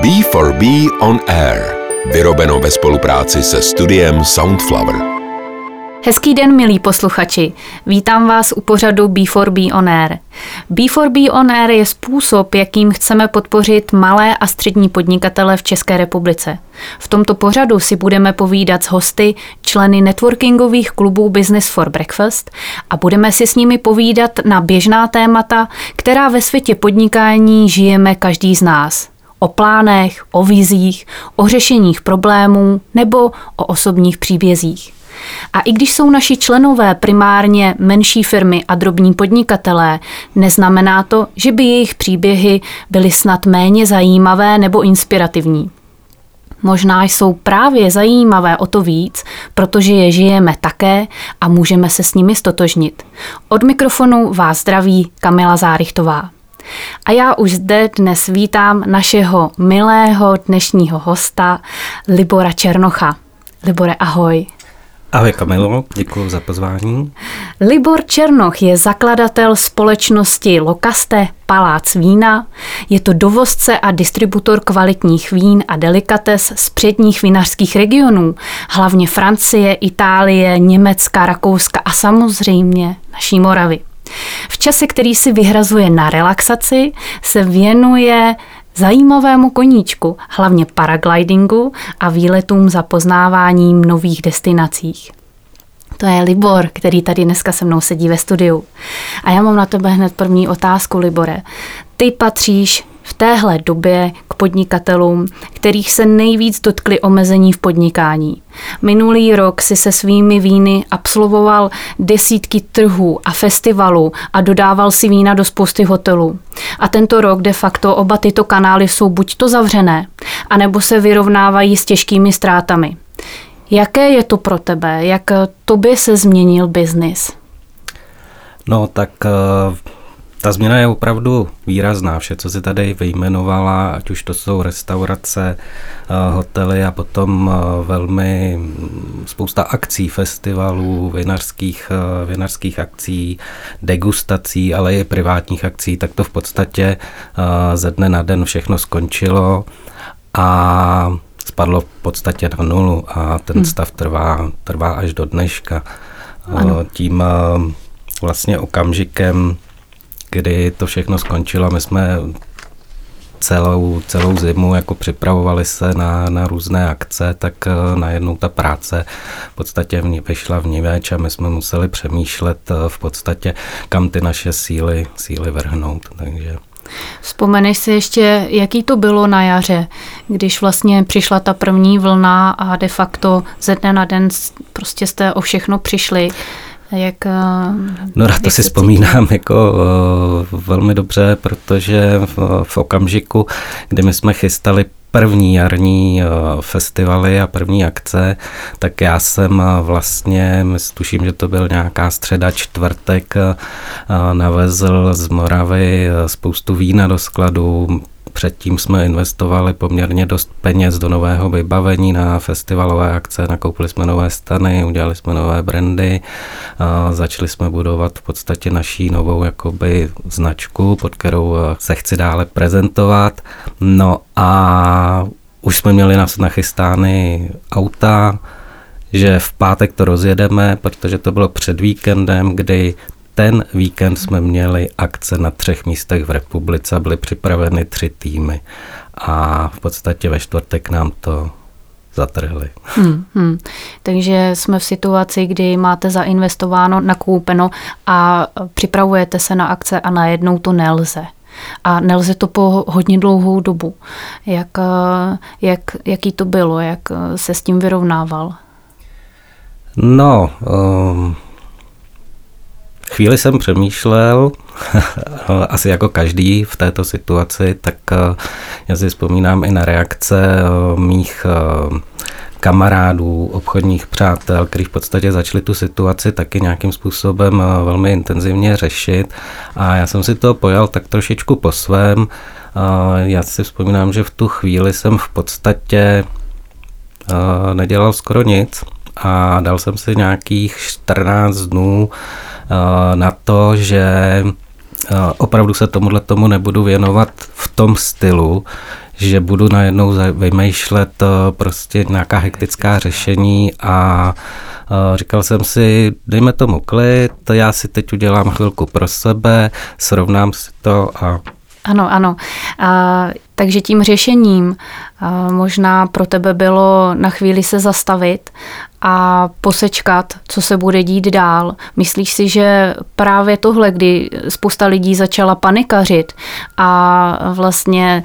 B4B On Air. Vyrobeno ve spolupráci se studiem Soundflower. Hezký den, milí posluchači. Vítám vás u pořadu B4B On Air. B4B On Air je způsob, jakým chceme podpořit malé a střední podnikatele v České republice. V tomto pořadu si budeme povídat s hosty, členy networkingových klubů Business for Breakfast a budeme si s nimi povídat na běžná témata, která ve světě podnikání žijeme každý z nás o plánech, o vizích, o řešeních problémů nebo o osobních příbězích. A i když jsou naši členové primárně menší firmy a drobní podnikatelé, neznamená to, že by jejich příběhy byly snad méně zajímavé nebo inspirativní. Možná jsou právě zajímavé o to víc, protože je žijeme také a můžeme se s nimi stotožnit. Od mikrofonu vás zdraví Kamila Zárychtová. A já už zde dnes vítám našeho milého dnešního hosta Libora Černocha. Libore, ahoj. Ahoj Kamilo, děkuji za pozvání. Libor Černoch je zakladatel společnosti Lokaste Palác vína. Je to dovozce a distributor kvalitních vín a delikates z předních vinařských regionů, hlavně Francie, Itálie, Německa, Rakouska a samozřejmě naší Moravy. V čase, který si vyhrazuje na relaxaci, se věnuje zajímavému koníčku, hlavně paraglidingu a výletům za poznáváním nových destinacích. To je Libor, který tady dneska se mnou sedí ve studiu. A já mám na tebe hned první otázku, Libore. Ty patříš v téhle době k podnikatelům, kterých se nejvíc dotkly omezení v podnikání. Minulý rok si se svými víny absolvoval desítky trhů a festivalů a dodával si vína do spousty hotelů. A tento rok de facto oba tyto kanály jsou buď to zavřené, anebo se vyrovnávají s těžkými ztrátami. Jaké je to pro tebe? Jak tobě se změnil biznis? No tak uh ta změna je opravdu výrazná. Vše, co si tady vyjmenovala, ať už to jsou restaurace, eh, hotely a potom eh, velmi mm, spousta akcí, festivalů, vinařských, eh, vinařských akcí, degustací, ale i privátních akcí, tak to v podstatě ze dne na den všechno skončilo a spadlo v podstatě na nulu a ten hmm. stav trvá, trvá až do dneška. Ano. Tím vlastně okamžikem kdy to všechno skončilo. My jsme celou, celou zimu jako připravovali se na, na různé akce, tak eh, najednou ta práce v podstatě v ní vyšla v ní a my jsme museli přemýšlet eh, v podstatě, kam ty naše síly, síly vrhnout. Takže Vzpomeneš si ještě, jaký to bylo na jaře, když vlastně přišla ta první vlna a de facto ze dne na den prostě jste o všechno přišli. Jak, eh, no rád to si vzpomínám jako uh, velmi dobře, protože v, v okamžiku, kdy my jsme chystali první jarní uh, festivaly a první akce, tak já jsem vlastně, tuším, že to byl nějaká středa, čtvrtek, navezl z Moravy spoustu vína do skladu, Předtím jsme investovali poměrně dost peněz do nového vybavení na festivalové akce, nakoupili jsme nové stany, udělali jsme nové brandy, a začali jsme budovat v podstatě naší novou jakoby značku, pod kterou eh, se chci dále prezentovat. No a už jsme měli nás nachystány auta, že v pátek to rozjedeme, protože to bylo před víkendem, kdy ten víkend jsme měli akce na třech místech v republice byly připraveny tři týmy. A v podstatě ve čtvrtek nám to zatrhli. Hmm, hmm. Takže jsme v situaci, kdy máte zainvestováno, nakoupeno a připravujete se na akce a najednou to nelze. A nelze to po hodně dlouhou dobu. Jak, jak, jaký to bylo, jak se s tím vyrovnával? No, um, Chvíli jsem přemýšlel, asi jako každý v této situaci, tak eh, já si vzpomínám i na reakce eh, mých eh, kamarádů, obchodních přátel, kteří v podstatě začali tu situaci taky nějakým způsobem velmi intenzivně řešit. A já jsem si to pojal tak trošičku po svém. Já si vzpomínám, že v tu chvíli jsem v podstatě nedělal skoro nic a dal jsem si nějakých 14 dnů na to, že eh, opravdu se tomuhle tomu nebudu věnovat v tom stylu, že budu najednou vymýšlet eh, prostě nějaká hektická. řešení a eh, říkal jsem si, dejme tomu klid, já si teď udělám chvilku pro sebe, srovnám si to a ano, ano. A, takže tím řešením a, možná pro tebe bylo na chvíli se zastavit a posečkat, co se bude dít dál. Myslíš si, že právě tohle, kdy spousta lidí začala panikařit a vlastně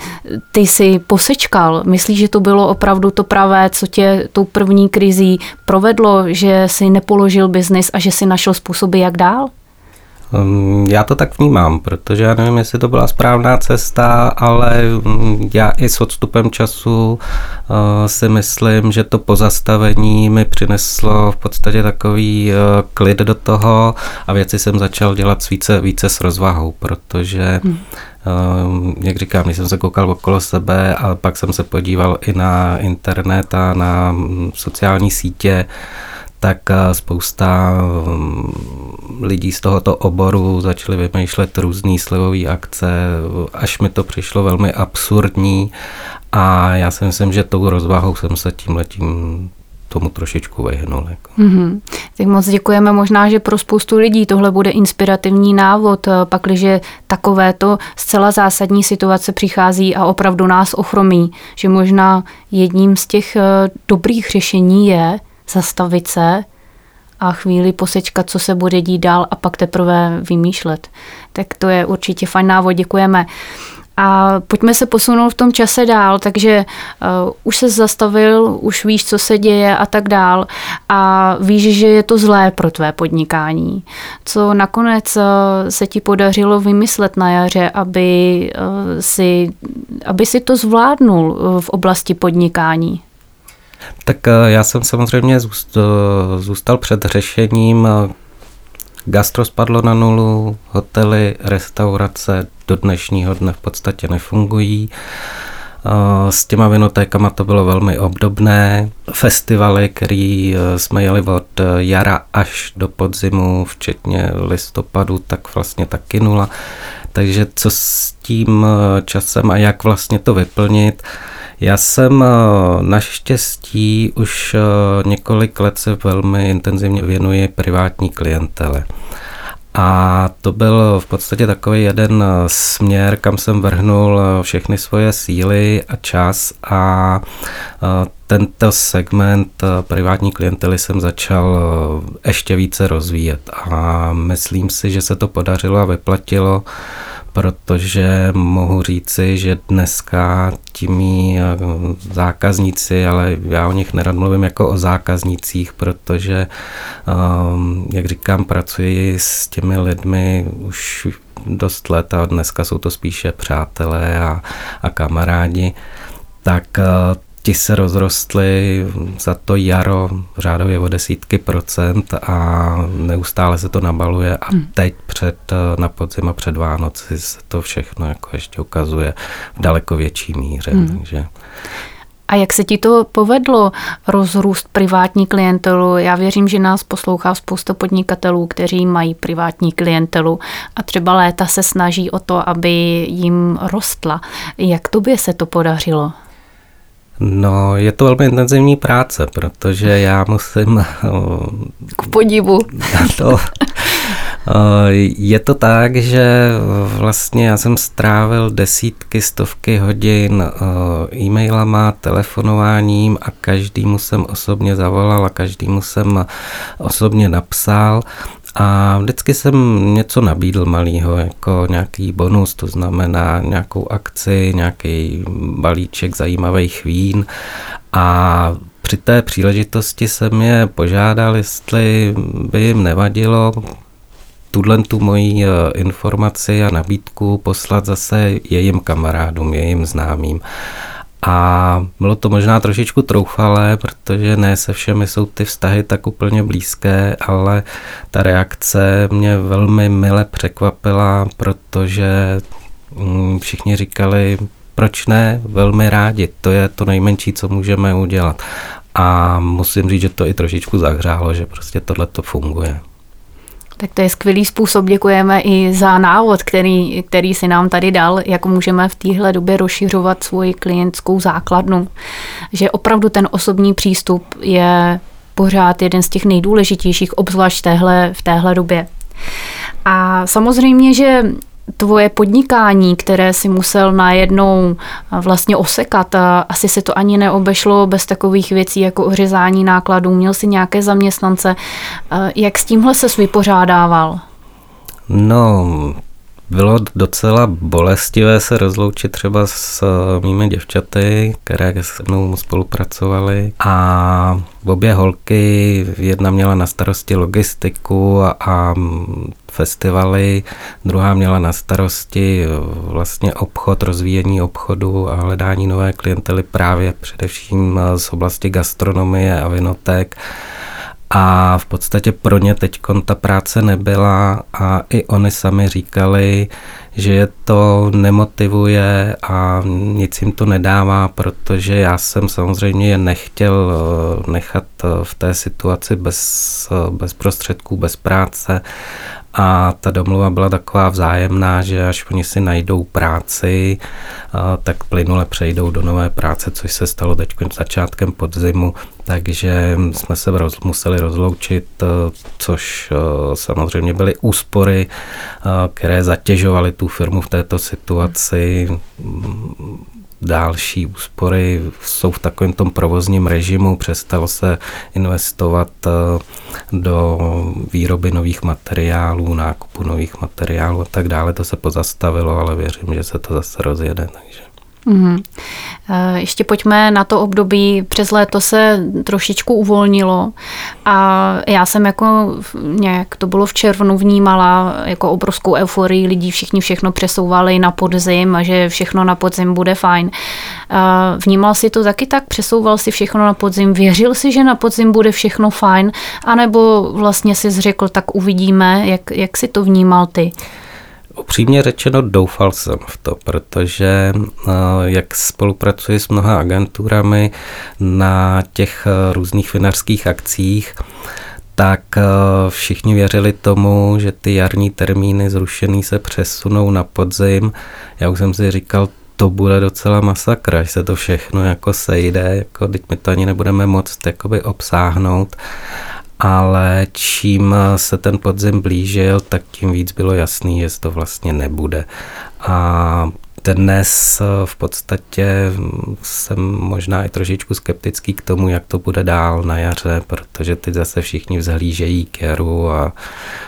ty si posečkal, myslíš, že to bylo opravdu to pravé, co tě tou první krizí provedlo, že si nepoložil biznis a že si našel způsoby, jak dál? Hm, já to tak vnímám, protože já nevím, jestli to byla správná cesta, ale hm, já i s odstupem času uh, si myslím, že to pozastavení mi přineslo v podstatě takový uh, klid do toho a věci jsem začal dělat více, více s rozvahou, protože hmm. Uh, jak říkám, když jsem se koukal okolo sebe a pak jsem se podíval i na internet a na hm, sociální sítě, tak spousta lidí z tohoto oboru začali vymýšlet různé slevové akce, až mi to přišlo velmi absurdní a já si myslím, že tou rozvahou jsem se tím letím tomu trošičku vyhnul. Jako. Mm-hmm. Tak moc děkujeme. Možná, že pro spoustu lidí tohle bude inspirativní návod, pakliže takovéto zcela zásadní situace přichází a opravdu nás ochromí, že možná jedním z těch eh, dobrých řešení je zastavit se, a chvíli posečkat, co se bude dít dál a pak teprve vymýšlet. Tak to je určitě fajn návod, děkujeme. A pojďme se posunout v tom čase dál, takže uh, už se zastavil, už víš, co se děje a tak dál a víš, že je to zlé pro tvé podnikání. Co nakonec uh, se ti podařilo vymyslet na jaře, aby, uh, si, aby si to zvládnul uh, v oblasti podnikání? Tak eh, já jsem samozřejmě zůstal před řešením. Gastro spadlo na nulu, hotely, restaurace do dnešního dne v podstatě nefungují. Eh, s těma vinotékama to bylo velmi obdobné. Festivaly, které eh, jsme jeli od jara až do podzimu, včetně listopadu, tak vlastně taky nula. Takže co s tím časem a jak vlastně to vyplnit, já jsem eh, naštěstí už eh, několik let se velmi intenzivně věnuji privátní klientele. A to byl v podstatě takový jeden eh, směr, kam jsem vrhnul všechny svoje síly a čas a tento segment privátní klientely jsem začal ještě více rozvíjet a myslím si, že se to podařilo a vyplatilo protože mohu říci, že dneska ti mý eh, zákazníci, ale já o nich nerad mluvím jako o zákaznících, protože, ehm, jak říkám, pracuji s těmi lidmi už dost let a dneska jsou to spíše přátelé a, a kamarádi, tak eh, ti se rozrostly za to jaro řádově o desítky procent a neustále se to nabaluje a hmm. teď před na podzim a před Vánoci se to všechno jako ještě ukazuje v daleko větší míře. Hmm. Takže a jak se ti to povedlo rozrůst privátní klientelu? Já věřím, že nás poslouchá spousta podnikatelů, kteří mají privátní klientelu a třeba léta se snaží o to, aby jim rostla. Jak tobě se to podařilo? No, je to velmi intenzivní práce, protože já musím... K podivu. To, je to tak, že vlastně já jsem strávil desítky, stovky hodin e-mailama, telefonováním a každému jsem osobně zavolal a každému jsem osobně napsal a vždycky jsem něco nabídl malýho, jako nějaký bonus, to znamená nějakou akci, nějaký balíček zajímavých vín a při té příležitosti jsem je požádal, jestli by jim nevadilo tuhle tu moji eh, informaci a nabídku poslat zase jejím kamarádům, jejím známým. A bylo to možná trošičku troufalé, protože ne se všemi jsou ty vztahy tak úplně blízké, ale ta reakce mě velmi mile překvapila, protože mm, všichni říkali, proč ne, velmi rádi, to je to nejmenší, co můžeme udělat. A musím říct, že to i trošičku zahřálo, že prostě tohle to funguje. Tak to je skvělý způsob, děkujeme i za návod, který, který si nám tady dal, jak můžeme v téhle době rozšiřovat svoji klientskou základnu. Že opravdu ten osobní přístup je pořád jeden z těch nejdůležitějších, obzvlášť téhle, v téhle době. A samozřejmě, že tvoje podnikání, které si musel najednou vlastně osekat, asi se to ani neobešlo bez takových věcí jako ořezání nákladů, měl si nějaké zaměstnance. Jak s tímhle se vypořádával? No, bylo docela bolestivé se rozloučit třeba s eh, mými děvčaty, které se mnou spolupracovaly a obě holky, jedna měla na starosti logistiku a, a festivaly, druhá měla na starosti eh, vlastně obchod, rozvíjení obchodu a hledání nové klientely právě především eh, z oblasti gastronomie a vinotek a v podstatě pro ně teď ta práce nebyla a i oni sami říkali, že je to nemotivuje a nic jim to nedává, protože já jsem samozřejmě je nechtěl eh, nechat eh, v té situaci bez, eh, bez prostředků, bez práce a ta domluva byla taková vzájemná, že až oni si najdou práci, tak plynule přejdou do nové práce, což se stalo teď začátkem podzimu, takže jsme se museli rozloučit, což samozřejmě byly úspory, které zatěžovaly tu firmu v této situaci další úspory jsou v takovém tom provozním režimu, přestal se investovat eh, do výroby nových materiálů, nákupu nových materiálů a tak dále. To se pozastavilo, ale věřím, že se to zase rozjede. Takže. Mm-hmm. Ještě pojďme na to období. Přes léto se trošičku uvolnilo a já jsem jako nějak, to bylo v červnu, vnímala jako obrovskou euforii lidí, všichni všechno přesouvali na podzim a že všechno na podzim bude fajn. Eh, vnímal si to taky tak? Přesouval si všechno na podzim? Věřil si, že na podzim bude všechno fajn? A nebo vlastně si řekl, tak uvidíme, jak, jak si to vnímal ty? Upřímně řečeno doufal jsem v to, protože eh, jak spolupracuji s mnoha agenturami na těch eh, různých vinařských akcích, tak eh, všichni věřili tomu, že ty jarní termíny zrušený se přesunou na podzim. Já už jsem si říkal, to bude docela masakra, že se to všechno jako sejde, jako teď my to ani nebudeme moct jakoby obsáhnout ale čím se ten podzim blížil, tak tím víc bylo jasný, že to vlastně nebude. A dnes v podstatě jsem možná i trošičku skeptický k tomu, jak to bude dál na jaře, protože teď zase všichni vzhlížejí k jaru a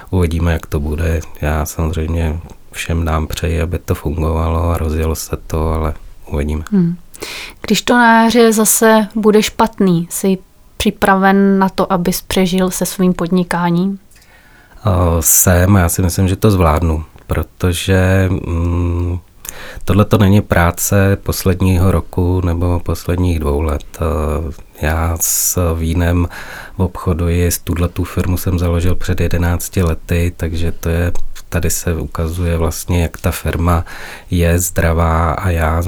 uvidíme, jak to bude. Já samozřejmě všem dám přeji, aby to fungovalo a rozjelo se to, ale uvidíme. Hmm. Když to na jaře zase bude špatný, si připraven na to, abys přežil se svým podnikáním? Jsem a já si myslím, že to zvládnu, protože mm, tohle to není práce posledního roku nebo posledních dvou let. Já s vínem v obchodu je, tuhle tu firmu jsem založil před 11 lety, takže to je tady se ukazuje vlastně, jak ta firma je zdravá a já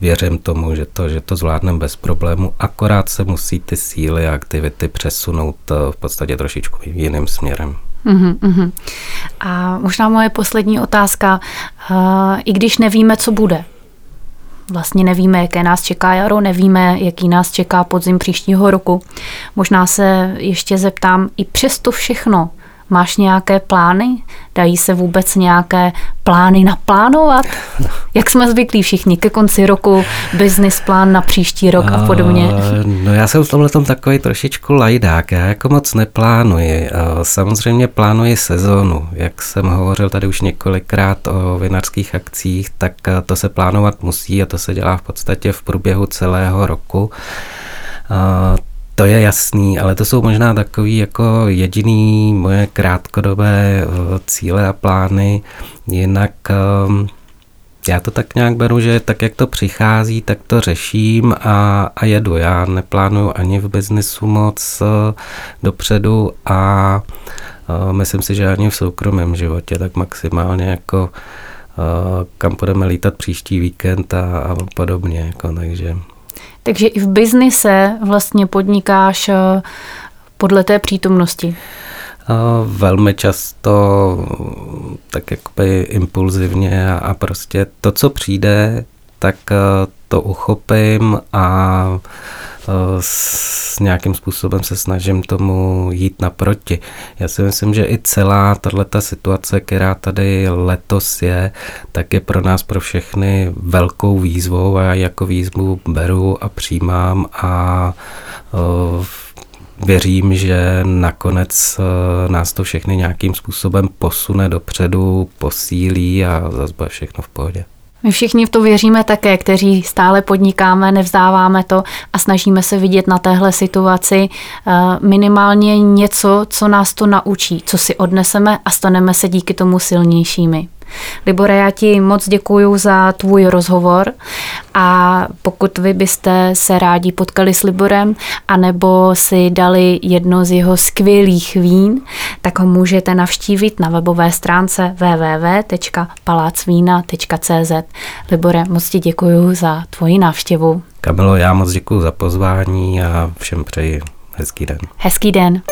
věřím tomu, že to, že to zvládneme bez problému, akorát se musí ty síly a aktivity přesunout eh, v podstatě trošičku jiným směrem. Uh-huh, A možná moje poslední otázka. Uh, I když nevíme, co bude, vlastně nevíme, jaké nás čeká jaro, nevíme, jaký nás čeká podzim příštího roku. Možná se ještě zeptám, i přesto všechno, Máš nějaké plány? Dají se vůbec nějaké plány naplánovat? Jak jsme zvyklí všichni ke konci roku, business plán na příští rok a podobně? No já jsem v tomhle tom takový trošičku lajdák, já jako moc neplánuji. Samozřejmě plánuji sezónu. Jak jsem hovořil tady už několikrát o vinařských akcích, tak to se plánovat musí a to se dělá v podstatě v průběhu celého roku. To je jasný, ale to jsou možná takový jako jediný moje krátkodobé eh, cíle a plány. Jinak ehm, já to tak nějak beru, že tak, jak to přichází, tak to řeším a, a jedu. Já neplánuju ani v biznesu moc eh, dopředu a eh, myslím si, že ani v soukromém životě, tak maximálně jako kam budeme lítat příští víkend a, a podobně. Jako, takže takže i v biznise vlastně podnikáš eh, podle té přítomnosti. velmi často tak jakoby impulzivně a, a prostě to, co přijde, tak to uchopím a s nějakým způsobem se snažím tomu jít naproti. Já si myslím, že i celá tato situace, která tady letos je, tak je pro nás, pro všechny velkou výzvou a já jako výzvu beru a přijímám a věřím, že nakonec nás to všechny nějakým způsobem posune dopředu, posílí a zase bude všechno v pohodě. My všichni v to věříme také, kteří stále podnikáme, nevzdáváme to a snažíme se vidět na téhle situaci eh, minimálně něco, co nás to naučí, co si odneseme a staneme se díky tomu silnějšími. Libore, já ti moc děkuji za tvůj rozhovor a pokud vy byste se rádi potkali s Liborem anebo si dali jedno z jeho skvělých vín, tak ho můžete navštívit na webové stránce www.palacvína.cz. Libore, moc ti děkuji za tvoji návštěvu. Kamilo, já moc děkuji za pozvání a všem přeji hezký den. Hezký den.